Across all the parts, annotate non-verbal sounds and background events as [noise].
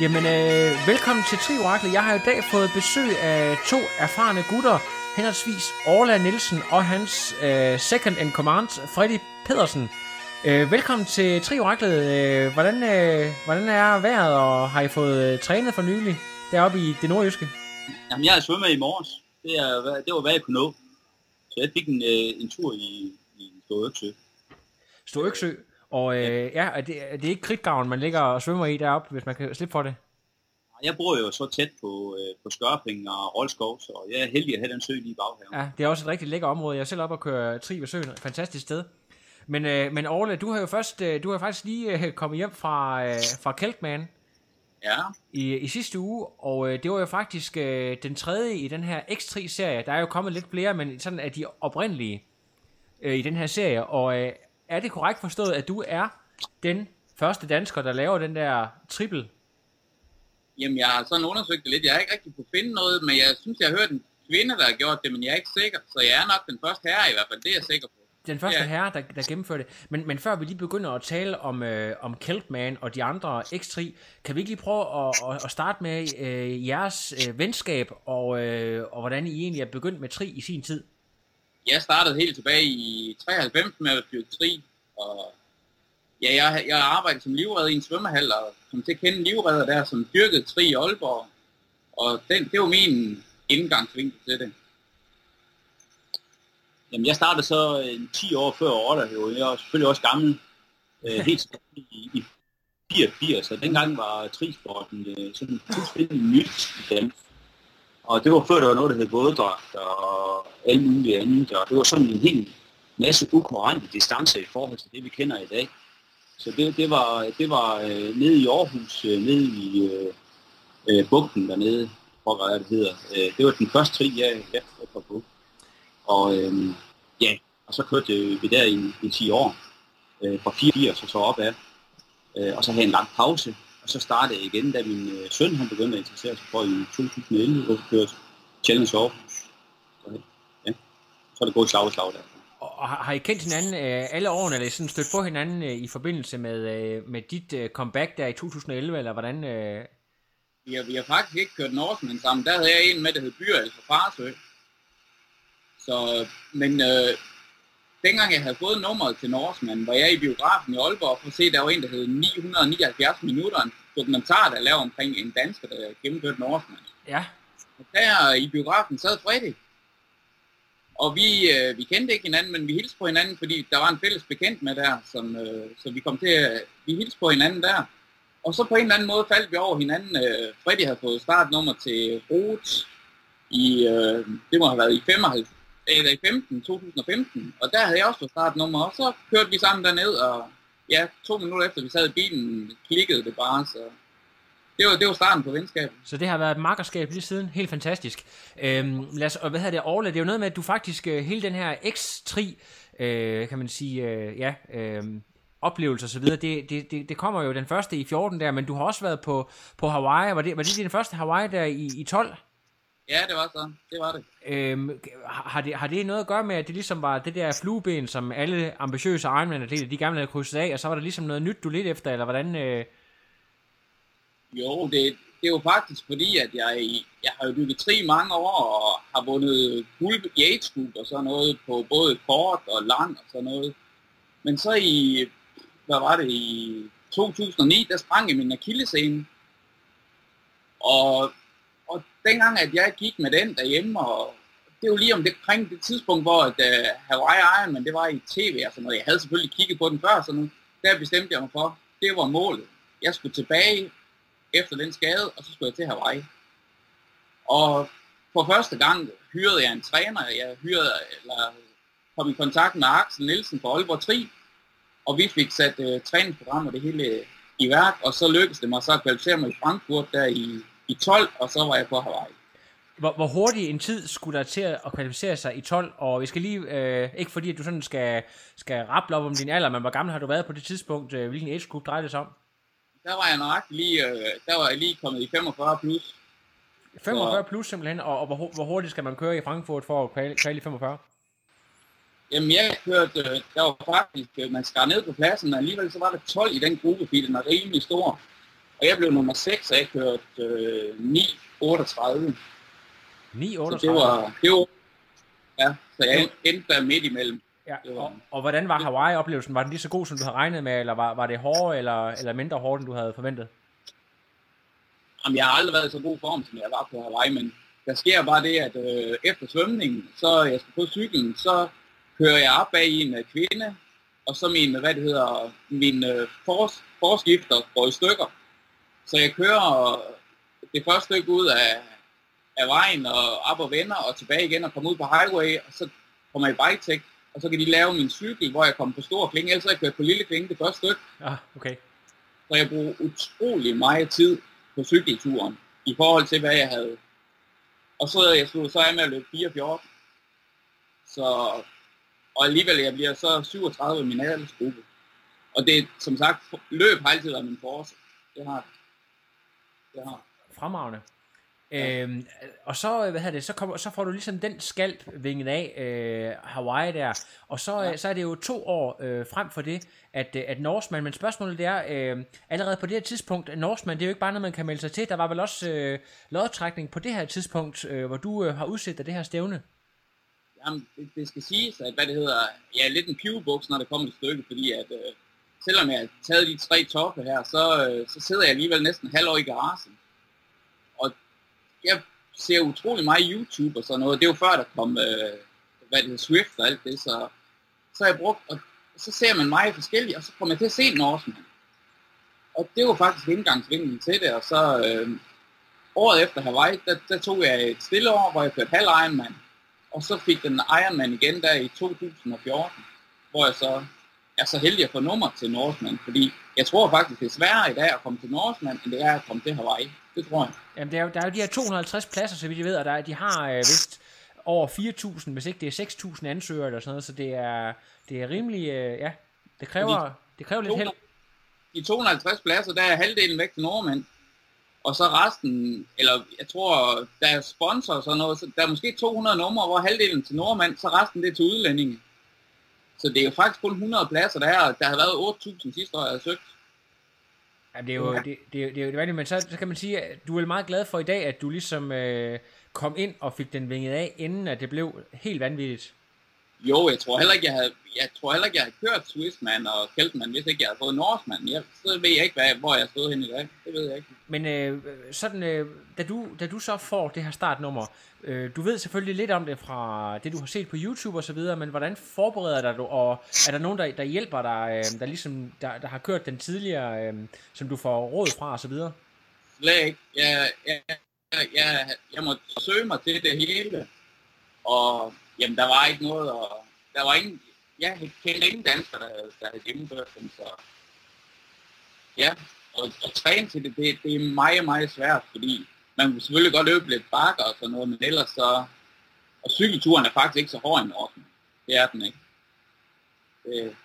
Jamen, øh, velkommen til Trioraklet. Jeg har i dag fået besøg af to erfarne gutter, henholdsvis Orla Nielsen og hans øh, second in command, Freddy Pedersen. Øh, velkommen til Trioraklet. Øh, hvordan, øh, hvordan er vejret, og har I fået øh, trænet for nylig deroppe i det nordjyske? Jamen, jeg har svømmet i morges. Det, er, det var, hvad jeg kunne nå. Så jeg fik en, øh, en tur i, i Storøksø. Stå Øksø. Og øh, ja, er det, er det ikke kridtgraven, man ligger og svømmer i deroppe, hvis man kan slippe for det? Jeg bor jo så tæt på, øh, på Skørping og Rolskov, så jeg er heldig at have den sø lige i baghaven. Ja, det er også et rigtig lækker område. Jeg er selv oppe og kører tri ved søen. Fantastisk sted. Men, øh, men Orle, du har jo først, øh, du har faktisk lige øh, kommet hjem fra, øh, fra Keltman Ja, i, i sidste uge, og øh, det var jo faktisk øh, den tredje i den her X3-serie. Der er jo kommet lidt flere, men sådan er de oprindelige øh, i den her serie. Og øh, er det korrekt forstået, at du er den første dansker, der laver den der triple? jamen jeg har sådan undersøgt det lidt. Jeg har ikke rigtig kunne finde noget, men jeg synes, jeg har hørt en kvinde, der har gjort det, men jeg er ikke sikker. Så jeg er nok den første herre i hvert fald, det er jeg sikker på. Den første Ja. herre, der, der gennemførte det. Men, men før vi lige begynder at tale om, øh, om Keltman og de andre X3, kan vi ikke lige prøve at, at, at starte med øh, jeres øh, venskab, og, øh, og hvordan I egentlig er begyndt med tri i sin tid? Jeg startede helt tilbage i 93 med at dyrke tri, og ja, jeg, jeg arbejdede som livredder i en svømmehal, og kom til at kende livredder der, som dyrkede tri i Aalborg. Og den, det var min indgangsvinkel til det. Jamen, jeg startede så øh, 10 år før Orla, jo. Jeg er selvfølgelig også gammel. Øh, helt i, i 84, og dengang var trisporten øh, sådan fuldstændig nyt i Danmark. Og det var før, der var noget, der hed våddragt og alt muligt andet. Og det var sådan en hel masse ukorrente distancer i forhold til det, vi kender i dag. Så det, det var, det var øh, nede i Aarhus, øh, nede i øh, øh, bugten dernede, hvor hvad det hedder. Øh, det var den første tri, jeg, jeg var på. Og øh, ja, og så kørte vi der i, i 10 år. Øh, fra 84 og så opad. Øh, og så havde jeg en lang pause. Så startede jeg igen, da min øh, søn han begyndte at interessere sig for i 2011, hvor kørte Challenge Aarhus. Ja, så er det gået slag og slag der. Og har, I kendt hinanden øh, alle årene, eller sådan stødt på hinanden øh, i forbindelse med, øh, med dit øh, comeback der i 2011, eller hvordan? Øh... Vi har, vi har faktisk ikke kørt Norseman sammen. Der havde jeg en med, der hed Byrald fra Farsø. Så, men øh, dengang jeg havde fået nummeret til Norseman, var jeg i biografen i Aalborg for at se, der var en, der hed 979 minutter. En dokumentar, der lavede omkring en dansker, der gennemførte Norseman. Ja, Og der i biografen sad Freddy. Og vi, øh, vi kendte ikke hinanden, men vi hilste på hinanden, fordi der var en fælles bekendt med der, som, øh, så vi kom til at, vi hilste på hinanden der. Og så på en eller anden måde faldt vi over hinanden. Øh, Freddy havde fået startnummer til Rot i, øh, det må have været i 55, eller i 15, 2015. Og der havde jeg også fået startnummer, og så kørte vi sammen derned, og ja, to minutter efter vi sad i bilen, klikkede det bare, så det var, det var starten på venskabet. så det har været et makkerskab lige siden. Helt fantastisk. Øhm, lad os, og hvad hedder det, Orla, det er jo noget med, at du faktisk, øh, hele den her X3, øh, kan man sige, øh, ja, øh, oplevelser og så videre, det, det, det, det kommer jo den første i 14 der, men du har også været på, på Hawaii. Var det, var det din første Hawaii der i, i 12? Ja, det var så. Det var det. Øhm, har, det, har det noget at gøre med, at det ligesom var det der flueben, som alle ambitiøse Ironman-atleter, de gerne ville have krydset af, og så var der ligesom noget nyt, du lidt efter, eller hvordan? Øh... Jo, det, det er jo faktisk fordi, at jeg, jeg har jo dykket tri i mange år, og har vundet guld i age group og sådan noget, på både kort og lang og sådan noget. Men så i, hvad var det, i 2009, der sprang jeg min akillescene. Og dengang, at jeg gik med den derhjemme, og det var lige om det kring det tidspunkt, hvor at, uh, Hawaii Ironman, det var i tv og sådan noget. Jeg havde selvfølgelig kigget på den før, så nu, der bestemte jeg mig for, det var målet. Jeg skulle tilbage efter den skade, og så skulle jeg til Hawaii. Og for første gang hyrede jeg en træner. Jeg hyrede, eller kom i kontakt med Axel Nielsen fra Aalborg Tri, og vi fik sat uh, træningsprogrammer det hele i værk, og så lykkedes det mig så at kvalificere mig i Frankfurt der i, i 12, og så var jeg på Hawaii. Hvor, hvor hurtig en tid skulle der til at kvalificere sig i 12? Og vi skal lige, øh, ikke fordi at du sådan skal, skal rappe op om din alder, men hvor gammel har du været på det tidspunkt? Øh, hvilken age group drejer det sig om? Der var jeg nok lige, øh, der var jeg lige kommet i 45 plus. 45 plus simpelthen, og, og hvor, hvor hurtigt skal man køre i Frankfurt for at kval, kval i 45? Jamen jeg kørte, øh, der var faktisk, øh, man skar ned på pladsen, og alligevel så var der 12 i den gruppe, fordi den er rimelig stor. Og jeg blev nummer 6, og jeg kørte øh, 9.38. 9.38? Så det var, det var, ja, så jeg endte der midt imellem. Ja, og, og hvordan var Hawaii-oplevelsen? Var den lige så god, som du havde regnet med, eller var, var det hårdere eller, eller mindre hårdt, end du havde forventet? Jamen, jeg har aldrig været i så god form, som jeg var på Hawaii, men der sker bare det, at øh, efter svømningen, så jeg skal på cyklen, så kører jeg op bag en øh, kvinde, og så min, hvad det hedder, min øh, fors, forskifter går i stykker. Så jeg kører det første stykke ud af, af vejen og op og vender og tilbage igen og kommer ud på highway, og så kommer jeg i bike og så kan de lave min cykel, hvor jeg kommer på stor klinge, ellers har jeg kørt på lille klinge det første stykke. Ja, okay. Så jeg bruger utrolig meget tid på cykelturen, i forhold til, hvad jeg havde. Og så jeg slog så af med at løbe 4-14. Så, og alligevel, jeg bliver så 37 i min aldersgruppe. Og det, som sagt, løb har altid været min force. Det har det. Det har. Fremragende. Øhm, og så, hvad hedder det, så, kommer, så får du ligesom den skalp vinget af øh, Hawaii der, og så, ja. så er det jo to år øh, frem for det, at, øh, at Norseman, men spørgsmålet det er, øh, allerede på det her tidspunkt, Norseman, det er jo ikke bare noget, man kan melde sig til, der var vel også øh, lodtrækning på det her tidspunkt, øh, hvor du øh, har udsat dig det her stævne. Jamen, det, det skal siges, at hvad det hedder, er lidt en pivebuks, når det kommer til stykket, fordi at, øh, selvom jeg har taget de tre toppe her, så, øh, så sidder jeg alligevel næsten halv år i garagen. Og jeg ser utrolig meget YouTube og sådan noget. Det er jo før, der kom, øh, hvad det hedder, Swift og alt det, så, så har jeg brugt, og så ser man meget forskellige, og så kommer jeg til at se Norseman. Og det var faktisk indgangsvinklen til det, og så øh, året efter Hawaii, der, der tog jeg et stille år, hvor jeg kørte halv Ironman, og så fik den Ironman igen der i 2014, hvor jeg så er så heldig at få nummer til Norseman, fordi jeg tror faktisk, det er sværere i dag at komme til Norseman, end det er at komme til Hawaii. Det tror jeg. Jamen, der er, jo, der er jo de her 250 pladser, så vidt jeg ved, og der, er- de har øh, vist over 4.000, hvis ikke det er 6.000 ansøgere eller sådan noget, så det er, det er rimelig, øh, ja, det kræver, det kræver lidt held. De 250 pladser, der er halvdelen væk til nordmænd, og så resten, eller jeg tror, der er sponsor og sådan noget, så der er måske 200 numre, hvor halvdelen til nordmænd, så resten det er til udlændinge. Så det er jo faktisk kun 100 pladser, der er, der har været 8.000 sidste år, jeg har søgt. Ja, det er jo, det, det, er jo- det er jo det men så, så kan man sige, at du er meget glad for i dag, at du ligesom øh, kom ind og fik den vinget af, inden at det blev helt vanvittigt. Jo, jeg tror heller ikke, jeg havde, jeg tror heller ikke, jeg havde kørt Swissman og Keltman, hvis ikke jeg havde fået Norseman. Jeg, så ved jeg ikke, hvad, hvor jeg stod hen i dag. Det ved jeg ikke. Men øh, sådan, øh, da, du, da du så får det her startnummer, øh, du ved selvfølgelig lidt om det fra det, du har set på YouTube og så videre, men hvordan forbereder dig du, og er der nogen, der, der hjælper dig, øh, der ligesom, der, der har kørt den tidligere, øh, som du får råd fra og så videre? Slet ikke. Jeg, jeg, jeg, jeg, jeg måtte søge mig til det hele, og jamen, der var ikke noget, og der var ingen, jeg kendte ingen danskere, der, der havde gennemført dem, så ja, og, og træne til det, det, det er meget, meget svært, fordi man kan selvfølgelig godt løbe lidt bakker og sådan noget, men ellers så, og cykelturen er faktisk ikke så hård i Norge. Det er den ikke. Det,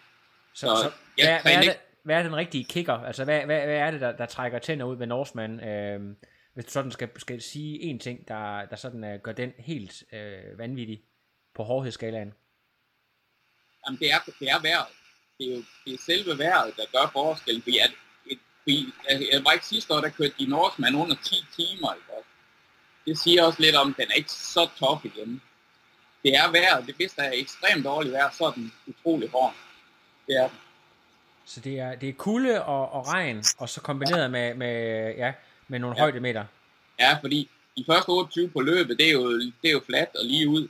Så, Så så jeg hvad, hvad, er det, hvad er den rigtige kicker? Altså, hvad, hvad, hvad er det, der, der trækker tænder ud ved Norseman? Øh, hvis du sådan skal, skal sige en ting, der, der sådan øh, gør den helt øh, vanvittig på hårdhedsskalaen. Jamen, det er, det er vejret. Det er jo det er selve vejret, der gør forskellen. Fordi at, et, fordi, jeg, jeg var ikke sidste år, der kørte de Norseman under 10 timer. Ikke? Det siger også lidt om, at den er ikke så tough igen. Det er vejret. Det, hvis der er ekstremt dårligt vejr, så er den utrolig hård. Det er den. Så det er, det er kulde og, og regn, og så kombineret med, med, ja, med nogle ja. højdemeter. Ja, fordi de første 28 på løbet, det er jo, det er jo fladt og lige ud.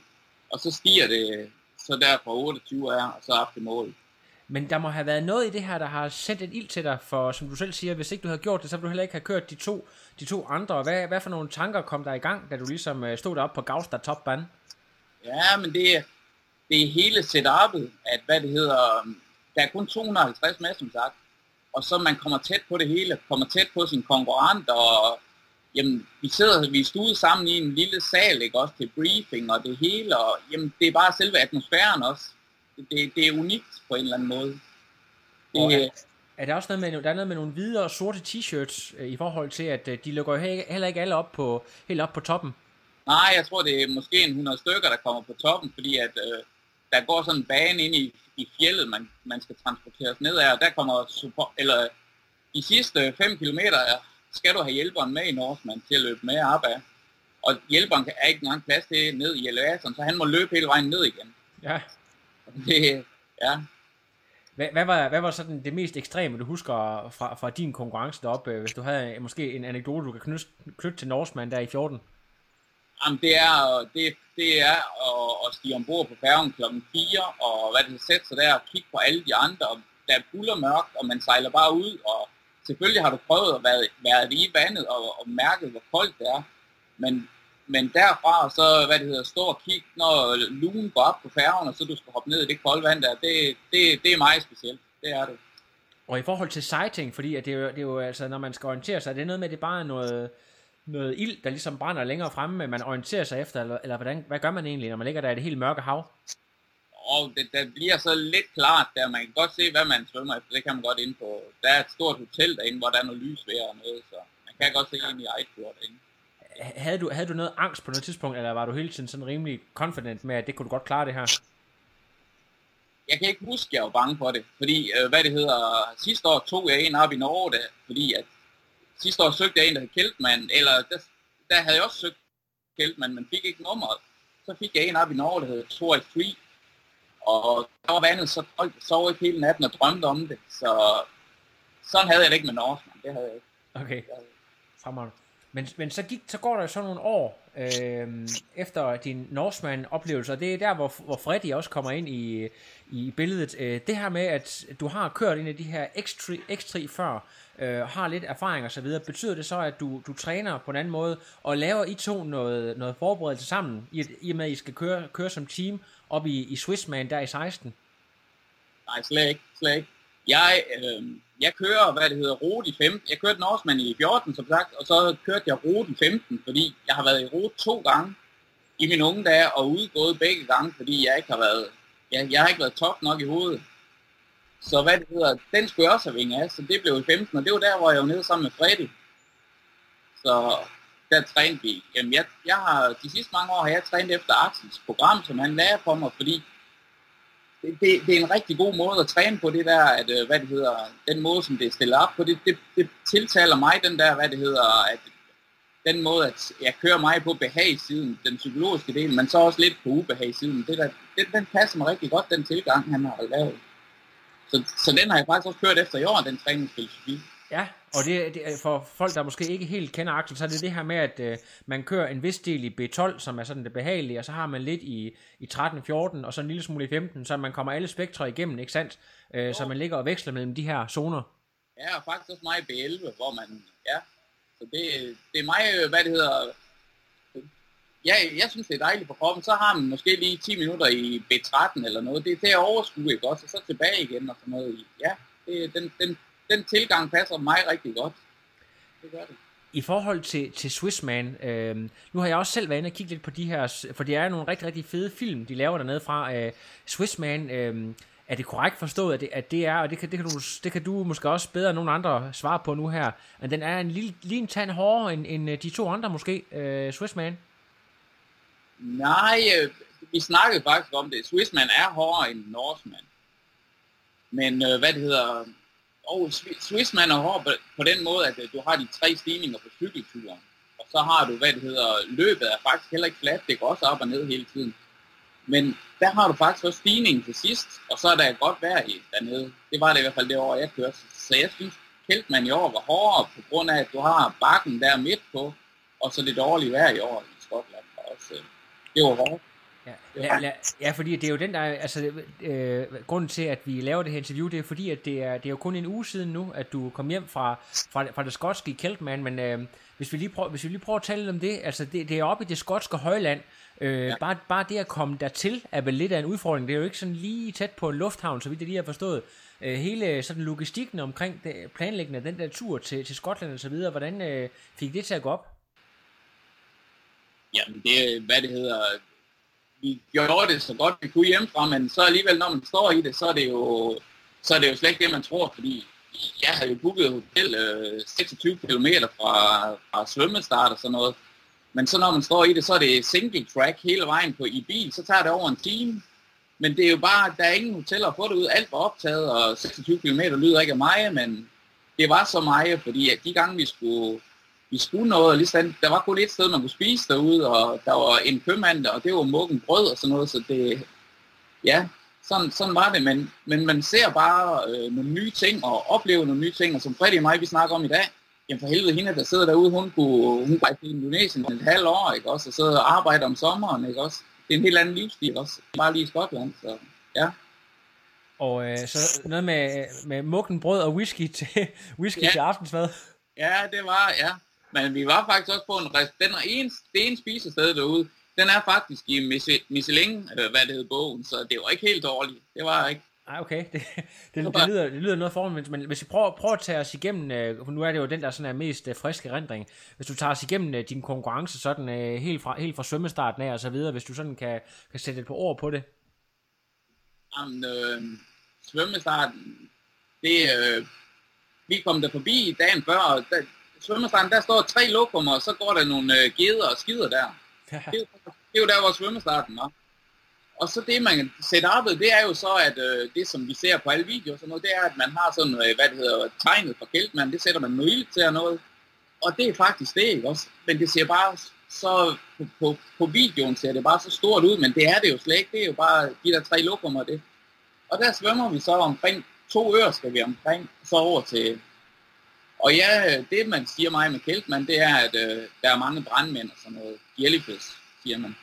Og så stiger det så der fra 28 er, og så op til mål. Men der må have været noget i det her, der har sendt en ild til dig, for som du selv siger, hvis ikke du havde gjort det, så ville du heller ikke have kørt de to, de to andre. Hvad, hvad for nogle tanker kom der i gang, da du ligesom øh, stod deroppe på Gavstad Topband? Ja, men det det er hele setupet, at hvad det hedder, der er kun 250 med, som sagt. Og så man kommer tæt på det hele, kommer tæt på sin konkurrent, og jamen, vi sidder, vi er sammen i en lille sal, ikke, også til briefing og det hele, og jamen, det er bare selve atmosfæren også. Det, det er unikt på en eller anden måde. Det, er, er der også noget med, der er noget med nogle hvide og sorte t-shirts øh, i forhold til, at øh, de lukker heller ikke alle op på, helt op på toppen? Nej, jeg tror, det er måske en 100 stykker, der kommer på toppen, fordi at øh, der går sådan en bane ind i, i fjellet, man, man skal transporteres ned af, og der kommer support, eller de sidste 5 km skal du have hjælperen med i Norseman til at løbe med op af. Og hjælperen er ikke engang plads til ned i elevatoren, så han må løbe hele vejen ned igen. Ja. Det, ja. Hvad, hvad, var, hvad var sådan det mest ekstreme, du husker fra, fra din konkurrence deroppe, hvis du havde måske en anekdote, du kan knytte, knytte til Norseman der i 14? Jamen, det er, det, det er at, at stige ombord på færgen klokken 4, og hvad det sætte sig der og kigge på alle de andre. Og der er buller mørkt, og man sejler bare ud, og selvfølgelig har du prøvet at være, være i vandet og, og mærket, hvor koldt det er. Men, men derfra så, hvad det hedder, stå og kigge, når lugen går op på færgen, og så du skal hoppe ned i det kolde vand der, det, det, det er meget specielt. Det er det. Og i forhold til sighting, fordi at det, er jo, det er jo altså, når man skal orientere sig, er det noget med, at det bare er noget, noget ild, der ligesom brænder længere fremme, men man orienterer sig efter, eller, eller hvordan, hvad gør man egentlig, når man ligger der i det helt mørke hav? Og det, det bliver så lidt klart, der man kan godt se, hvad man svømmer efter, det kan man godt ind på. Der er et stort hotel derinde, hvor der er noget lys ved og noget, så man kan godt se ind i Ejtfjord derinde. Havde du, havde du noget angst på noget tidspunkt, eller var du hele tiden sådan rimelig confident med, at det kunne du godt klare det her? Jeg kan ikke huske, at jeg var bange for det, fordi, øh, hvad det hedder, sidste år tog jeg en op i Norge, der, fordi at sidste år søgte jeg en, der hed Keltman, eller der, der havde jeg også søgt Keltman, men fik ikke nummeret. Så fik jeg en op i Norge, der hed Tori Free, og der var vandet så koldt, jeg sov ikke hele natten og drømte om det, så sådan havde jeg det ikke med Norseman, det havde jeg ikke. Okay, fremragende. Men, men så, gik, så går der så nogle år øh, efter din Norseman-oplevelse, og det er der, hvor, hvor Freddy også kommer ind i, i billedet. Øh, det her med, at du har kørt en af de her X3, X3 før, øh, har lidt erfaring og så videre, betyder det så, at du, du træner på en anden måde, og laver I to noget, noget forberedelse sammen, i, i og med, at I skal køre, køre som team op i, i Swissman der i 16? Nej, slet ikke, slet ikke. Jeg, øh, jeg kører, hvad det hedder, rute i 15. Jeg kørte Norseman i 14, som sagt, og så kørte jeg rute i 15, fordi jeg har været i rute to gange i mine unge dage, og udgået begge gange, fordi jeg ikke har været, jeg, jeg har ikke været top nok i hovedet. Så hvad det hedder, den skulle jeg også have vinget af, så det blev i 15, og det var der, hvor jeg var nede sammen med Freddy. Så der trænede vi. Jamen, jeg, jeg har, de sidste mange år har jeg trænet efter Axels program, som han lærer for mig, fordi det, det, det er en rigtig god måde at træne på det der, at, øh, hvad det hedder, den måde, som det er stillet op på, det, det, det tiltaler mig, den der, hvad det hedder, at den måde, at jeg kører mig på behagssiden, den psykologiske del, men så også lidt på ubehagssiden. Det der, den, den passer mig rigtig godt, den tilgang, han har lavet. Så, så den har jeg faktisk også kørt efter i år, den træningsfilosofi. Ja, og det, det, for folk, der måske ikke helt kender Axel, så er det det her med, at øh, man kører en vis del i B12, som er sådan det behagelige, og så har man lidt i, i 13-14, og så en lille smule i 15, så man kommer alle spektre igennem, ikke sandt? Øh, så man ligger og veksler mellem de her zoner. Ja, og faktisk også mig i B11, hvor man, ja, så det, det er mig, hvad det hedder, ja, jeg synes, det er dejligt på kroppen. Så har man måske lige 10 minutter i B13 eller noget. Det er til at overskue, ikke også? Og så tilbage igen og sådan noget. Ja, det, den, den, den tilgang passer mig rigtig godt. Det gør det. I forhold til, til Swissman, øh, nu har jeg også selv været inde og kigge lidt på de her, for det er nogle rigtig, rigtig fede film, de laver dernede fra. Øh, Swissman, øh, er det korrekt forstået, at det, at det er, og det kan, det, kan du, det kan du måske også bedre end nogen andre svare på nu her, at den er en lille, lige en tand hårdere end, end øh, de to andre måske, øh, Swissman? Nej, øh, vi snakkede faktisk om det. Swissman er hårdere end Norseman. Men øh, hvad det hedder, og Swissman er hård på, på den måde, at øh, du har de tre stigninger på cykelturen. Og så har du, hvad det hedder, løbet er faktisk heller ikke fladt, det går også op og ned hele tiden. Men der har du faktisk også stigningen til sidst, og så er der godt vejr i dernede. Det var det i hvert fald det år, jeg kørte. Så jeg synes, Keltman i år var hårdere på grund af, at du har bakken der midt på, og så det dårlige vejr i år i Skotland. Også. Øh, det var hårdt. Ja, la, la, ja, fordi det er jo den der, altså, øh, grunden til, at vi laver det her interview, det er fordi, at det er, det er jo kun en uge siden nu, at du kom hjem fra, fra, fra det skotske Keltman, men øh, hvis, vi lige prøver, hvis vi lige prøver at tale om det, altså det, det er oppe i det skotske højland, øh, ja. bare, bare det at komme dertil er vel lidt af en udfordring, det er jo ikke sådan lige tæt på en lufthavn, så vidt jeg lige har forstået, øh, hele sådan logistikken omkring det, planlæggende af den der tur til, til Skotland og så videre, hvordan øh, fik det til at gå op? Jamen det, hvad det hedder, vi gjorde det så godt vi kunne hjemmefra, men så alligevel, når man står i det, så er det jo, så er det jo slet ikke det, man tror, fordi jeg havde jo booket hotel øh, 26 km fra, fra svømmestart og sådan noget. Men så når man står i det, så er det single track hele vejen på i bil, så tager det over en time. Men det er jo bare, der er ingen hoteller at få det ud. Alt var optaget, og 26 km lyder ikke af mig, men det var så meget, fordi at de gange vi skulle vi skulle noget, ligesom, der var kun et sted, man kunne spise derude, og der var en købmand, og det var mukken brød og sådan noget, så det, ja, sådan, sådan var det, men, men man ser bare øh, nogle nye ting, og oplever nogle nye ting, og som Freddy og mig, vi snakker om i dag, jamen for helvede, hende, der sidder derude, hun kunne, hun kunne i Indonesien et halvt år, ikke også, og sidde og arbejde om sommeren, ikke også. Det er en helt anden livsstil også, bare lige i Skotland, så ja. Og øh, så noget med, med mukken brød og whisky til, [laughs] whisky ja. til aftensmad. Ja, det var, ja. Men vi var faktisk også på en rest. Den er en, det ene spisested derude, den er faktisk i Michelin, øh, hvad det hedder bogen, så det var ikke helt dårligt. Det var ikke. Ej, okay. [laughs] Det, det, det, lyder, det lyder noget foran, men hvis vi prøver, prøver at tage os igennem, øh, nu er det jo den, der sådan er mest uh, friske rendring, hvis du tager os igennem uh, din konkurrence sådan helt, fra, helt fra svømmestarten af og så videre, hvis du sådan kan, kan sætte et par ord på det. Jamen, øh, svømmestarten, det, øh, vi kom der forbi dagen før, og der, svømmestarten, der står tre lokummer, og så går der nogle øh, geder og skider der. Det, det er jo der, hvor svømmestarten var. Og så det, man sætter op, det er jo så, at øh, det, som vi ser på alle videoer, sådan noget, det er, at man har sådan, øh, hvad det hedder, tegnet for kæltmand, det sætter man noget til og noget. Og det er faktisk det, ikke også? Men det ser bare så, på, på, på videoen ser det bare så stort ud, men det er det jo slet ikke. Det er jo bare de der tre lokummer, det. Og der svømmer vi så omkring to øre, skal vi omkring, så over til og ja, det man siger mig med Keltman, det er, at øh, der er mange brandmænd og sådan noget. Jellyfish, siger man.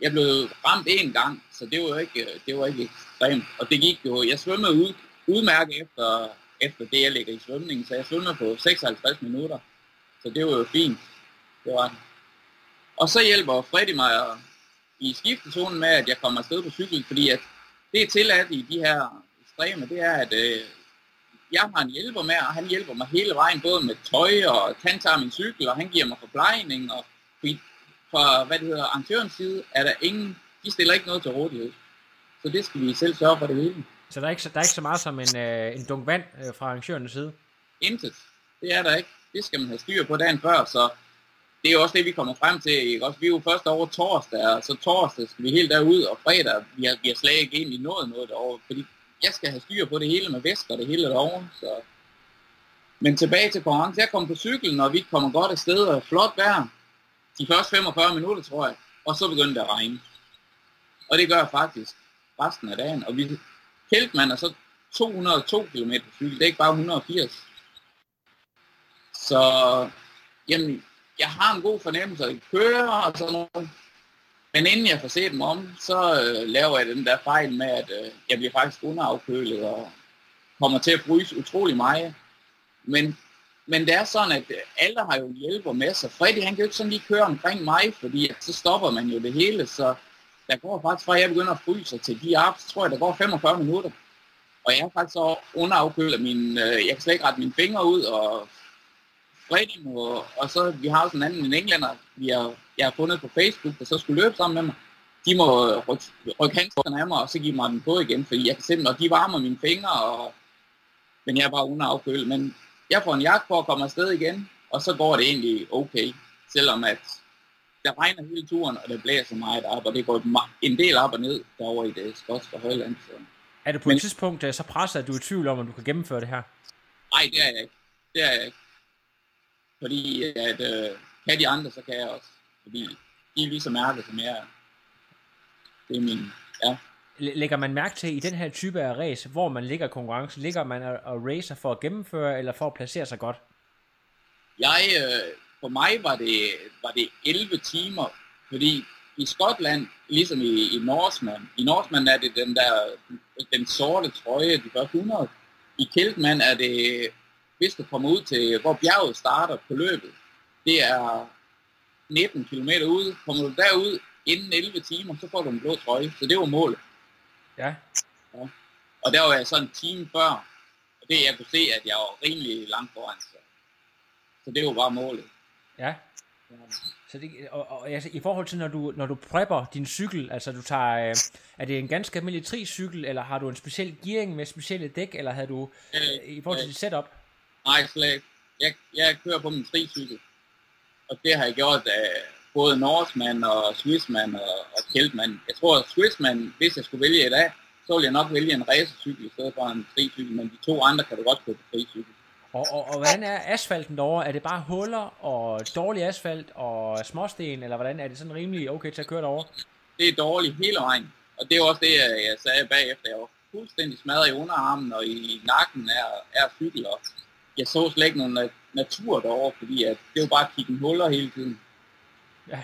Jeg blev ramt én gang, så det var ikke, øh, det var ikke ekstremt. Og det gik jo, jeg svømmede ud, udmærket efter, efter det, jeg ligger i svømningen, så jeg svømmede på 56 minutter. Så det var jo fint. Det var Og så hjælper Freddy mig i skiftezonen med, at jeg kommer afsted på cykel, fordi at det er tilladt i de her ekstreme, det er, at øh, jeg har en hjælper med, og han hjælper mig hele vejen, både med tøj, og han tager min cykel, og han giver mig forplejning, og fra, hvad det hedder, arrangørens side, er der ingen, de stiller ikke noget til rådighed. Så det skal vi selv sørge for det hele. Så der er ikke, der er ikke så meget som en, øh, en dunk vand øh, fra arrangørens side? Intet. Det er der ikke. Det skal man have styr på dagen før, så det er også det, vi kommer frem til. Ikke? Også, vi er jo først over torsdag, og så torsdag skal vi helt derud, og fredag, vi har, vi har slet ikke egentlig nået noget derovre, fordi jeg skal have styr på det hele med væsker og det hele derovre. Så. Men tilbage til konkurrence. Jeg kom på cyklen, og vi kommer godt afsted, og flot vejr. De første 45 minutter, tror jeg. Og så begyndte det at regne. Og det gør faktisk resten af dagen. Og vi man er så 202 km cykel, det er ikke bare 180. Så jamen, jeg har en god fornemmelse, at kører og sådan noget. Men inden jeg får set dem om, så øh, laver jeg den der fejl med, at øh, jeg bliver faktisk underafkølet og kommer til at fryse utrolig meget. Men, men det er sådan, at øh, alle har jo en hjælper med sig. Freddy han kan jo ikke sådan lige køre omkring mig, fordi at, så stopper man jo det hele. Så der går faktisk fra, at jeg begynder at fryse til de op, så tror jeg, der går 45 minutter. Og jeg er faktisk så underafkølet min, øh, jeg kan slet ikke rette mine fingre ud, og Freddy må, og så vi har også en anden en englænder, vi har jeg har fundet på Facebook, der så skulle løbe sammen med mig, de må rykke, rykke handskerne af mig, og så give mig den på igen, fordi jeg kan se dem, og de varmer mine fingre, og, men jeg er bare under afkølet. Men jeg får en jagt for at komme afsted igen, og så går det egentlig okay, selvom at der regner hele turen, og det blæser meget op, og det går en del op og ned derovre i det skotske højland. Så. Er det på men, et tidspunkt øh, så presset, at du er i tvivl om, at du kan gennemføre det her? Nej, det er jeg ikke. Det er jeg ikke. Fordi at, øh, kan de andre, så kan jeg også fordi de er lige så mærke som jeg er. Det er min, ja. lægger man mærke til i den her type af race, hvor man ligger konkurrence? Ligger man og, og racer for at gennemføre, eller for at placere sig godt? Jeg, øh, for mig var det, var det 11 timer, fordi i Skotland, ligesom i, i Norseman, i Norseman er det den der, den sorte trøje, de første 100. I Keltman er det, hvis du kommer ud til, hvor bjerget starter på løbet, det er 19 km ude. Kommer du derud inden 11 timer, så får du en blå trøje. Så det var målet. Ja. ja. Og der var jeg sådan en time før, og det jeg kunne se, at jeg var rimelig langt foran. Så, så det var bare målet. Ja. Så det, og, og altså, i forhold til, når du, når du prepper din cykel, altså du tager, øh, er det en ganske almindelig tri-cykel, eller har du en speciel gearing med specielle dæk, eller havde du, øh, i forhold til dit setup? Nej, slet ikke. Jeg, jeg kører på min tri-cykel, og det har jeg gjort af både Norseman og Swissman og, og Keltman. Jeg tror, at Swissman, hvis jeg skulle vælge i dag, så ville jeg nok vælge en racercykel i stedet for en tri-cykel, men de to andre kan du godt køre på tri-cykel. Og, og, og hvordan er asfalten derovre? Er det bare huller og dårlig asfalt og småsten, eller hvordan er det sådan rimelig okay til at køre derovre? Det er dårligt hele vejen, og det er også det, jeg sagde bagefter. Jeg var fuldstændig smadret i underarmen og i nakken af, af cykel, og jeg så slet ikke nogen natur derovre, fordi at det var bare at kigge huller hele tiden. Ja.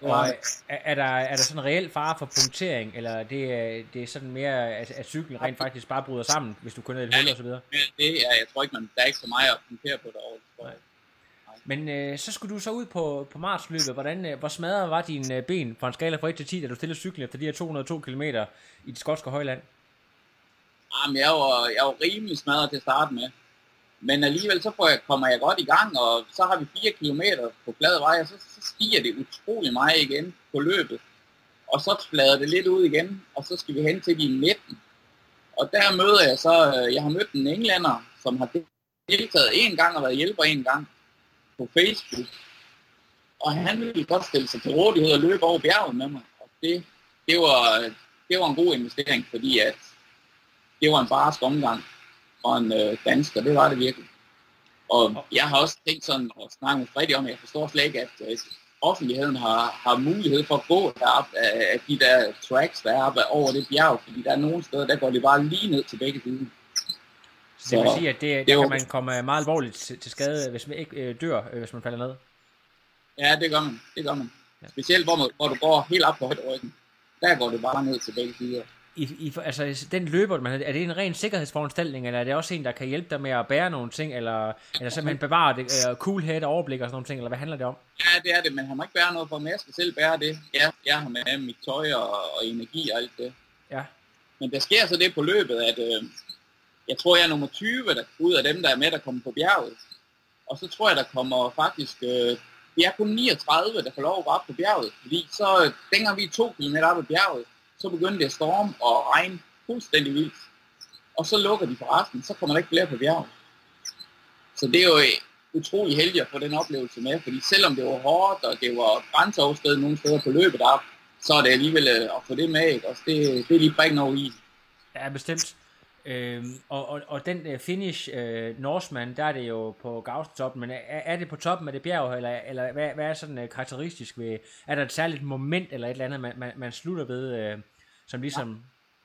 Og er, er, der, er der sådan en reel fare for punktering, eller det, er, det er sådan mere, at, at cyklen rent faktisk bare bryder sammen, hvis du kun er et hul og så videre? Ja, det er, jeg tror ikke, man, der er ikke så meget at punktere på derovre. Nej. Men øh, så skulle du så ud på, på marsløbet. Hvordan, øh, hvor smadret var dine øh, ben fra en skala fra 1 til 10, da du stillede cyklen efter de her 202 km i det skotske højland? Jamen, jeg var, jeg var rimelig smadret til at starte med. Men alligevel så får jeg, kommer jeg godt i gang, og så har vi 4 km på flad vej, og så, så stiger det utrolig meget igen på løbet. Og så flader det lidt ud igen, og så skal vi hen til de midten. Og der møder jeg så, øh, jeg har mødt en englænder, som har deltaget en gang og været hjælper en gang på Facebook. Og han ville godt stille sig til rådighed og løbe over bjerget med mig. Og det, det, var, øh, det var en god investering, fordi at det var en barsk omgang for en øh, dansker, det var det virkelig. Og jeg har også tænkt sådan at snakke med Freddy om, at jeg forstår slet ikke, at øh, offentligheden har, har mulighed for at gå derop af, af de der tracks, der er oppe over det bjerg, fordi der er nogle steder, der går det bare lige ned til begge sider. Så det vil sige, at det, det kan man komme meget alvorligt til, til skade, hvis man ikke øh, dør, øh, hvis man falder ned? Ja, det gør man. Det gør man. Ja. Specielt hvor, man, hvor du går helt op på højderyggen. Der går det bare ned til begge sider i, i, altså den løber, man, er det en ren sikkerhedsforanstaltning, eller er det også en, der kan hjælpe dig med at bære nogle ting, eller, eller simpelthen bevare det, uh, cool head og overblik og sådan nogle ting, eller hvad handler det om? Ja, det er det, men han må ikke bære noget for mig. Jeg skal selv bære det. Ja, jeg har med mit tøj og, og energi og alt det. Ja. Men der sker så det på løbet, at øh, jeg tror, jeg er nummer 20 der, ud af dem, der er med, der kommer på bjerget. Og så tror jeg, der kommer faktisk... Øh, vi er kun 39, der får lov at gå op på bjerget, fordi så dengang vi er to kilometer op på bjerget, så begynder det at storme og regne fuldstændig vildt. Og så lukker de forresten, så kommer der ikke flere på bjerget. Så det er jo øh, utrolig heldigt at få den oplevelse med, fordi selvom det var hårdt, og det var grænseoverskridende nogle steder på løbet op, så er det alligevel øh, at få det med, ikke? Og det, det er lige prikken over i. Ja, bestemt. Øhm, og, og, og den øh, finish øh, Norseman, der er det jo på Gaustoppen, men er, er det på toppen af det bjerg, eller, eller hvad, hvad er sådan øh, karakteristisk ved, er der et særligt moment eller et eller andet, man, man, man slutter ved, øh, som ligesom... Ja.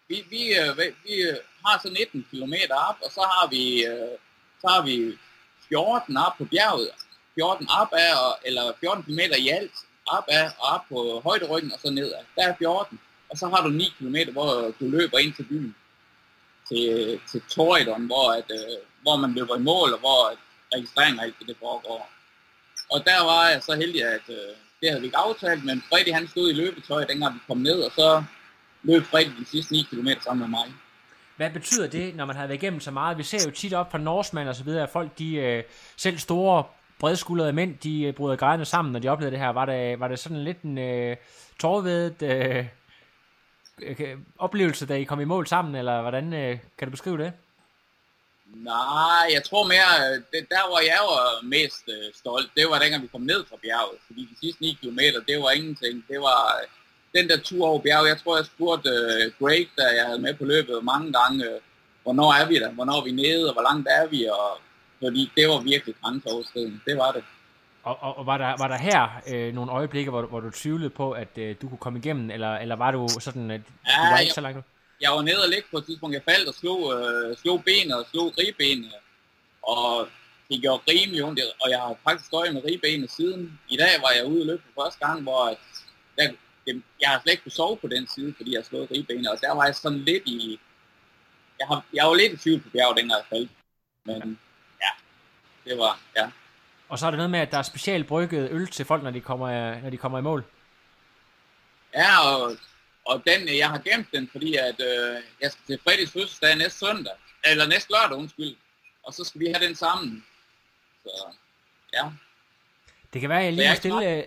Vi, vi, øh, vi øh, har så 19 km op, og så har vi, øh, så har vi 14 op på bjerget, 14 op af, eller 14 km i alt, op af og op på højderyggen og så nedad. Der er 14, og så har du 9 km, hvor du løber ind til byen til, til Torridon, hvor, at, hvor man løber i mål, og hvor registreringen alt det foregår. Og der var jeg så heldig, at øh, det havde vi ikke aftalt, men Freddy han stod i løbetøj, dengang vi kom ned, og så løb Freddy de sidste 9 km sammen med mig. Hvad betyder det, når man har været igennem så meget? Vi ser jo tit op fra Norseman og så videre, at folk, de øh, selv store, bredskuldrede mænd, de øh, bryder grejene sammen, når de oplevede det her. Var det, var det sådan lidt en øh, tårvedet øh, Øh, oplevelse, da I kom i mål sammen, eller hvordan øh, kan du beskrive det? Nej, jeg tror mere, det, der hvor jeg var mest øh, stolt, det var dengang vi kom ned fra bjerget, fordi de sidste 9 km, det var ingenting. Det var øh, den der tur over bjerget, jeg tror jeg spurgte øh, Greg, der jeg havde med på løbet mange gange, øh, hvornår er vi der, hvornår er vi nede, og hvor langt er vi, og fordi det var virkelig grænseoverskridende, det var det. Og, og, og var, der, var der her øh, nogle øjeblikke, hvor, hvor du tvivlede på, at øh, du kunne komme igennem, eller, eller var du sådan, at ja, du var ikke så langt? jeg var nede og ligge på et tidspunkt. Jeg faldt og slog, øh, slog benet og slog ribbenene. Og det gjorde rimelig ondt, og jeg har faktisk støjet med ribbenene siden. I dag var jeg ude og løbe for første gang, hvor at, der, jeg har slet ikke kunne sove på den side, fordi jeg har slået ribbenene. Og der var jeg sådan lidt i... Jeg, har, jeg var lidt i tvivl på bjerget, dengang jeg faldt. Men ja, det var... Ja. Og så er det noget med, at der er specielt brygget øl til folk, når de kommer, når de kommer i mål. Ja, og, og den, jeg har gemt den, fordi at øh, jeg skal til Fredis fødselsdag næste søndag. Eller næste lørdag, undskyld. Og så skal vi have den sammen. Så, ja. Det kan være, at jeg lige må stille...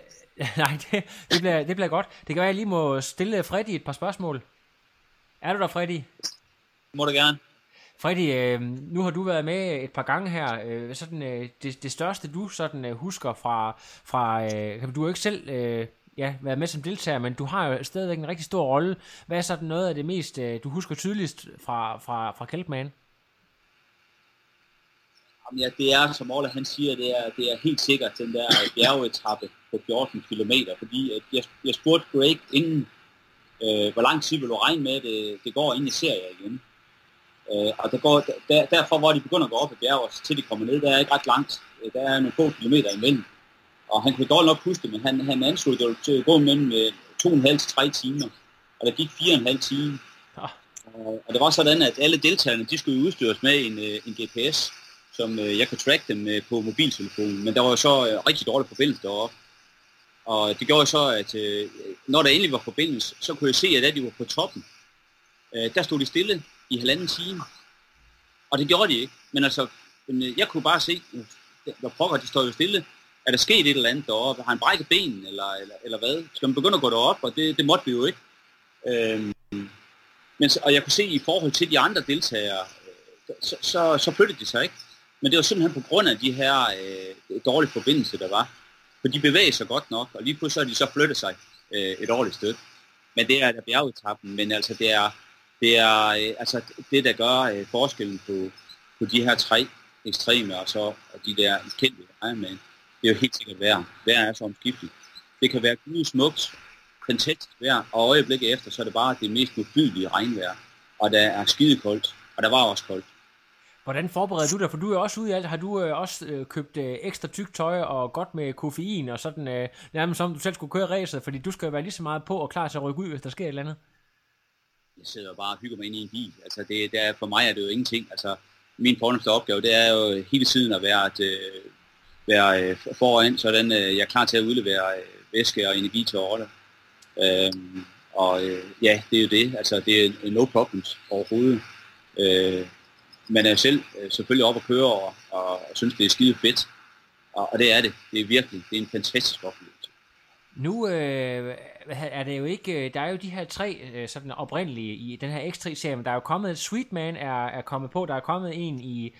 [laughs] Nej, det, det, bliver, det bliver godt. Det kan være, at jeg lige må stille Freddy et par spørgsmål. Er du der, Freddy? Må du gerne. Freddy, øh, nu har du været med et par gange her. Øh, sådan, øh, det, det største, du sådan øh, husker fra... fra øh, du har jo ikke selv øh, ja, været med som deltager, men du har jo stadigvæk en rigtig stor rolle. Hvad er sådan noget af det mest, øh, du husker tydeligst fra, fra, fra Kelpman? Ja, det er, som Ola han siger, det er, det er helt sikkert den der bjergetappe på 14 km, fordi at jeg, jeg spurgte Greg inden, øh, hvor lang tid vil du regne med, det, det går ind i serien igen. Øh, og der går, der, derfor, hvor de begynder at gå op i bjerget, til de kommer ned, der er ikke ret langt. Der er nogle få kilometer imellem. Og han kunne dårligt nok huske det, men han, han anslog det til at gå mellem øh, to og en halv til tre timer. Og der gik fire og en halv time. Ja. Og, og det var sådan, at alle deltagerne, de skulle udstyres med en, øh, en GPS, som øh, jeg kunne track dem øh, på mobiltelefonen. Men der var jo så øh, rigtig dårlig forbindelse deroppe. Og det gjorde så, at øh, når der endelig var forbindelse, så kunne jeg se, at da de var på toppen, øh, der stod de stille i halvanden time. Og det gjorde de ikke. Men altså, øh, jeg kunne bare se, hvor pokker de står jo stille. Er der sket et eller andet deroppe? Har han brækket benen, eller, eller, eller hvad? Skal man begynde at gå derop? Og det, det måtte vi jo ikke. Øh, men, og jeg kunne se i forhold til de andre deltagere, øh, så, så, så flyttede de sig ikke. Men det var simpelthen på grund af de her øh, dårlige forbindelser, der var. For de bevæger sig godt nok, og lige pludselig har de så flyttet sig øh, et ordentligt stykke. Men det er der bjergetappen, men altså det er, det er øh, altså det, der gør øh, forskellen på, på de her tre ekstreme, og så og de der kendte Ironman. Det er jo helt sikkert vejr. Vejr er så omskifteligt. Det kan være gud smukt, fantastisk vejr, og øjeblikket efter, så er det bare det mest modbydelige regnvejr. Og der er skidekoldt, og der var også koldt. Hvordan forbereder du dig? For du er også ude i alt. Har du øh, også øh, købt øh, ekstra tyk tøj og godt med koffein og sådan, øh, nærmest som du selv skulle køre racet, fordi du skal jo være lige så meget på og klar til at rykke ud, hvis der sker et eller andet? Jeg sidder bare og hygger mig ind i en bil. Altså det, det er, for mig er det jo ingenting. Altså min fornemmeste opgave, det er jo hele tiden at være, at, øh, være øh, foran, sådan øh, jeg er klar til at udlevere øh, væske og energi til Orla. Øh, og øh, ja, det er jo det. Altså det er no problems overhovedet. Øh, man er selv øh, selvfølgelig op at køre og, og, og synes, det er skide fedt. Og, og det er det. Det er virkelig. Det er en fantastisk oplevelse. Nu øh, er det jo ikke, der er jo de her tre øh, sådan oprindelige i den her X3-serie, men der er jo kommet, Sweetman er, er kommet på, der er kommet en i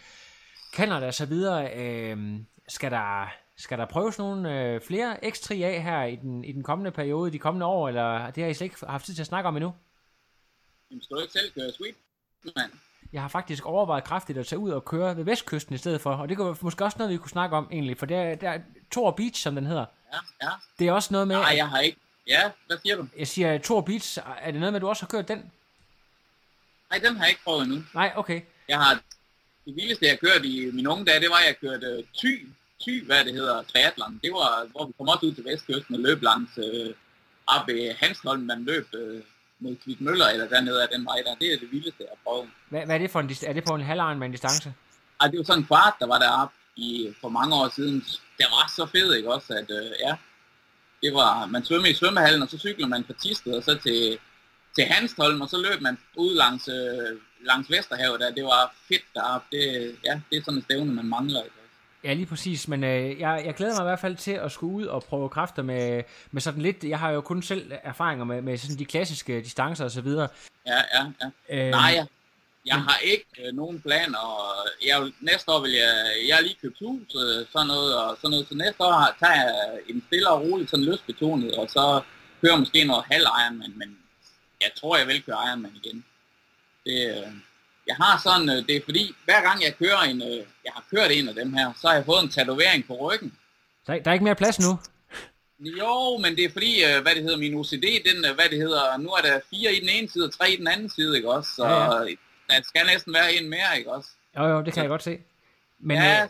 Canada og så videre. Øh, skal der, skal der prøves nogle øh, flere X3 af her i den, i den kommende periode, de kommende år, eller det har I slet ikke haft tid til at snakke om endnu? Jamen, skal du ikke selv køre Sweetman? Jeg har faktisk overvejet kraftigt at tage ud og køre ved vestkysten i stedet for, og det kunne måske også noget, vi kunne snakke om egentlig, for det er, der er Tor Beach, som den hedder. Ja, ja. Det er også noget med... Nej, jeg har ikke. Ja, hvad siger du? Jeg siger Tor Beach, er det noget med, at du også har kørt den? Nej, den har jeg ikke prøvet endnu. Nej, okay. Jeg har, det vildeste, jeg kørte i mine unge dage, det var, at jeg kørte uh, ty, ty, hvad det hedder, triathlon. Det var, hvor vi kom også ud til vestkysten og løb langs uh, op i Hansholm, man løb uh, mod Kvik Møller eller dernede af den vej der. Det er det vildeste, jeg prøvet. Hvad, hvad er det for en Er det på en halv med en distance? Ej, det var sådan en kvart, der var deroppe i, for mange år siden. Det var så fedt, ikke også, at øh, ja, det var, man svømmede i svømmehallen, og så cykler man fra Tisted, og så til, til Hanstholm, og så løb man ud langs, øh, langs Vesterhavet, der. det var fedt deroppe. Det, ja, det er sådan et stævne, man mangler. Ikke? Ja, lige præcis, men øh, jeg, jeg glæder mig i hvert fald til at skulle ud og prøve kræfter med, med sådan lidt, jeg har jo kun selv erfaringer med, med sådan de klassiske distancer og så videre. Ja, ja, ja. Øh, Nej, jeg, jeg har ikke øh, nogen planer, og jeg, næste år vil jeg, jeg har lige købt hus, øh, sådan noget, og sådan noget, så næste år tager jeg en stille og roligt, sådan løsbetonet, og så kører måske noget halv Ironman, men jeg tror, jeg vil køre Ironman igen. Det, øh, jeg har sådan, øh, det er fordi, hver gang jeg kører en, jeg har kørt en af dem her, så har jeg fået en tatovering på ryggen. Der, der er ikke mere plads nu? Jo, men det er fordi, øh, hvad det hedder, min OCD, den, øh, hvad det hedder, nu er der fire i den ene side og tre i den anden side, ikke også? Så Ja, ja, der skal næsten være en mere, ikke også? Jo, jo, det kan jeg godt se. Men ja, øh,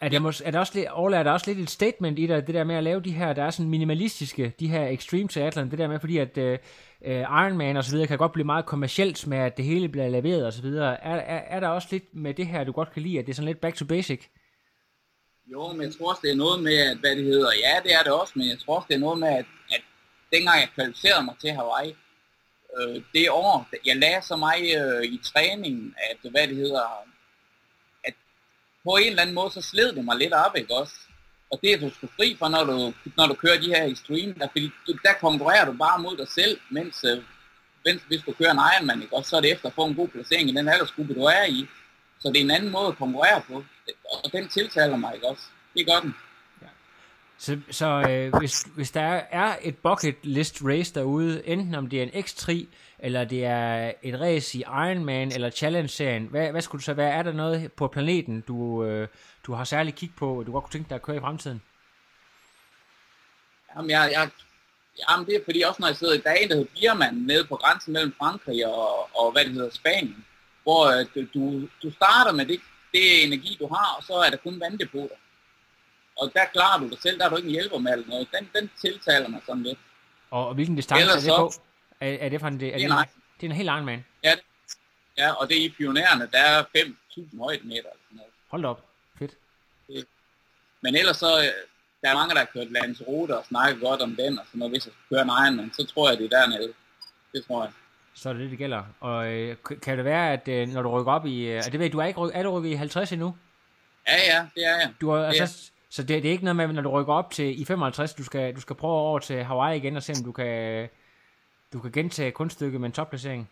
er, det mås- er, der også lidt, Orla, er der også lidt et statement i det, det der med at lave de her, der er sådan minimalistiske, de her extreme triathlon, det der med, fordi at øh, øh, Ironman og så videre kan godt blive meget kommercielt med, at det hele bliver leveret og så videre. Er, er, er der også lidt med det her, du godt kan lide, at det er sådan lidt back to basic? Jo, men jeg tror også, det er noget med, at, hvad det hedder, ja, det er det også, men jeg tror også, det er noget med, at, at dengang jeg kvalificerede mig til Hawaii, øh, det år, jeg lagde så meget øh, i træningen, at, hvad det hedder, at på en eller anden måde, så sled det mig lidt op, ikke også? Og det er du sgu fri for, når du, når du kører de her extreme, der, fordi du, der konkurrerer du bare mod dig selv, mens, øh, mens hvis du kører en Ironman, ikke også, så er det efter at få en god placering i den aldersgruppe, du er i. Så det er en anden måde at konkurrere på, og den tiltaler mig, ikke også? Det gør den. Så, så øh, hvis, hvis der er, er et bucket list race derude, enten om det er en X3, eller det er et race i Ironman eller Challenge-serien, hvad, hvad skulle det så være? Er der noget på planeten, du, øh, du har særligt kig på, du godt kunne tænke dig at køre i fremtiden? Jamen, jeg, jeg, jamen det er fordi også, når jeg sidder i dagen, der hedder Biermann, nede på grænsen mellem Frankrig og, og hvad det hedder, Spanien, hvor øh, du, du starter med det, det energi, du har, og så er der kun vanddepoter. Og der klarer du dig selv, der er du ikke en hjælper med eller noget. Den, den tiltaler mig sådan lidt. Og, og hvilken distance Ellers er det på? så- Er, er det for en... Er det, Det er nej. det er en helt Ironman. Ja, det- ja, og det er i pionererne, der er 5.000 højdemeter eller sådan noget. Hold op. Men ellers så, øh, der er mange, der har kørt Lanzarote og snakket godt om den, og sådan noget. Hvis jeg skal køre en Ironman, så tror jeg, det er dernede. Det tror jeg. Så er det det, det gælder. Og øh, kan det være, at øh, når du rykker op i... Øh, det ved du er ikke er du rykket i 50 endnu? Ja, ja, det er jeg. Du har, Ja. altså, så det, det er ikke noget med, når du rykker op til i 55, du skal, du skal prøve over til Hawaii igen og se, om du kan, du kan gentage kunststykket med en topplacering.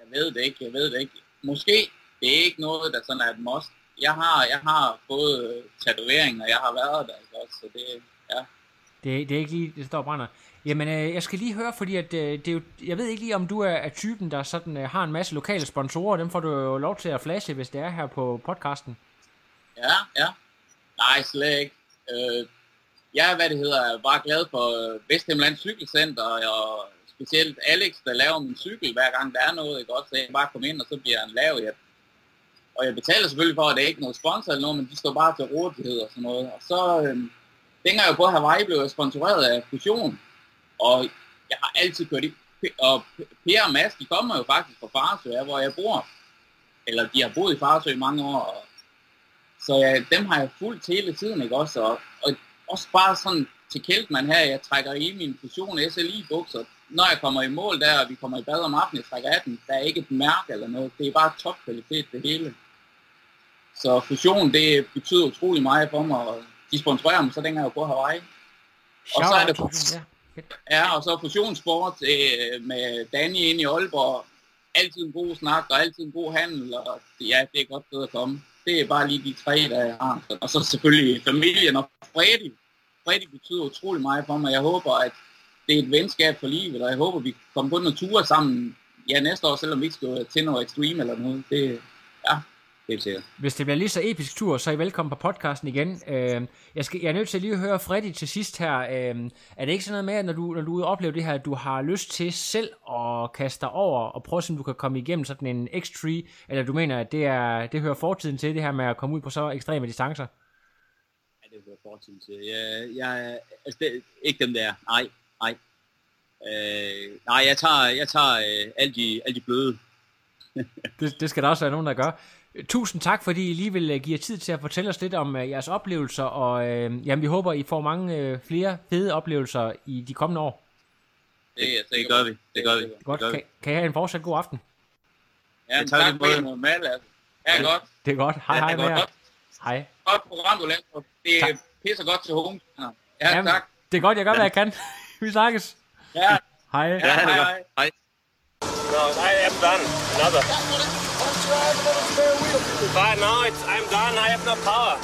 Jeg ved det ikke, jeg ved det ikke. Måske, det er ikke noget, der sådan er et must. Jeg har, jeg har fået øh, tatoveringer, jeg har været der, ikke også? Så det, ja. Det, det er ikke lige, det står og brænder. Jamen, øh, jeg skal lige høre, fordi at, øh, det er jo, jeg ved ikke lige, om du er, er typen, der sådan øh, har en masse lokale sponsorer. Dem får du jo lov til at flashe, hvis det er her på podcasten. Ja, ja. Nej, slet ikke. Øh, jeg er, hvad det hedder, er bare glad for øh, Vesthimland Cykelcenter, og specielt Alex, der laver min cykel, hver gang der er noget, ikke også? Så jeg bare komme ind, og så bliver han lavet. Jeg, og jeg betaler selvfølgelig for, at det er ikke noget sponsor eller noget, men de står bare til rådighed og sådan noget. Og så, øh, dengang jeg på Hawaii blev jeg sponsoreret af Fusion, og jeg har altid kørt i, og Per og Mads, de kommer jo faktisk fra Farsø, hvor jeg bor. Eller de har boet i Farsø i mange år, og så ja, dem har jeg fulgt hele tiden, ikke også? Og, og også bare sådan til Kjeldman her, jeg trækker i min fusion SLI bukser. Når jeg kommer i mål der, og vi kommer i bad om aftenen, jeg trækker af den, der er ikke et mærke eller noget. Det er bare topkvalitet, det hele. Så fusion, det betyder utrolig meget for mig, og de sponsorerer mig så dengang jeg var på Hawaii. Og så er det- ja, og så fusionssport øh, med Danny inde i Aalborg. Altid en god snak, og altid en god handel, og ja, det er godt sted at komme. Det er bare lige de tre, der jeg har. Og så selvfølgelig familien og Freddy. Freddy betyder utrolig meget for mig. Jeg håber, at det er et venskab for livet, og jeg håber, vi kommer på nogle ture sammen ja, næste år, selvom vi ikke skal til noget extreme eller noget. Det, ja, helt sikkert. Hvis det bliver lige så episk tur, så er I velkommen på podcasten igen. Øh, jeg, skal, jeg er nødt til lige at høre Freddy til sidst her. Øh, er det ikke sådan noget med, at når du, når du er ude og opleve det her, at du har lyst til selv at kaste dig over og prøve, om du kan komme igennem sådan en X3, eller du mener, at det, er, det hører fortiden til, det her med at komme ud på så ekstreme distancer? Ja, det hører fortiden til. Jeg, jeg, altså det, ikke dem der. Nej, nej. Øh, nej, jeg tager, jeg tager øh, alle, de, alle de bløde. [laughs] Det, det skal der også være nogen, der gør. Tusind tak, fordi I lige vil øh, give jer tid til at fortælle os lidt om uh, jeres oplevelser, og uh, jamen, vi håber, I får mange uh, flere fede oplevelser i de kommende år. Det, jeg Det gør vi, det gør vi. Godt, Det gør kan, vi. kan I have en fortsat god aften? Ja, tak tak for måde. det, Normal. Altså. Ja, godt. Det er godt. Hej, Ja, hej det med godt. Hej. Godt program, du laver. Det Tak. pisser godt til home. Ja, Jamen, tak. Det er godt, jeg gør, hvad jeg kan. [laughs] vi snakkes. Ja, Hej. ja, Ja, det hej, hej. Hej. No, I am done. Another. But no, it's, I'm done. I have no power.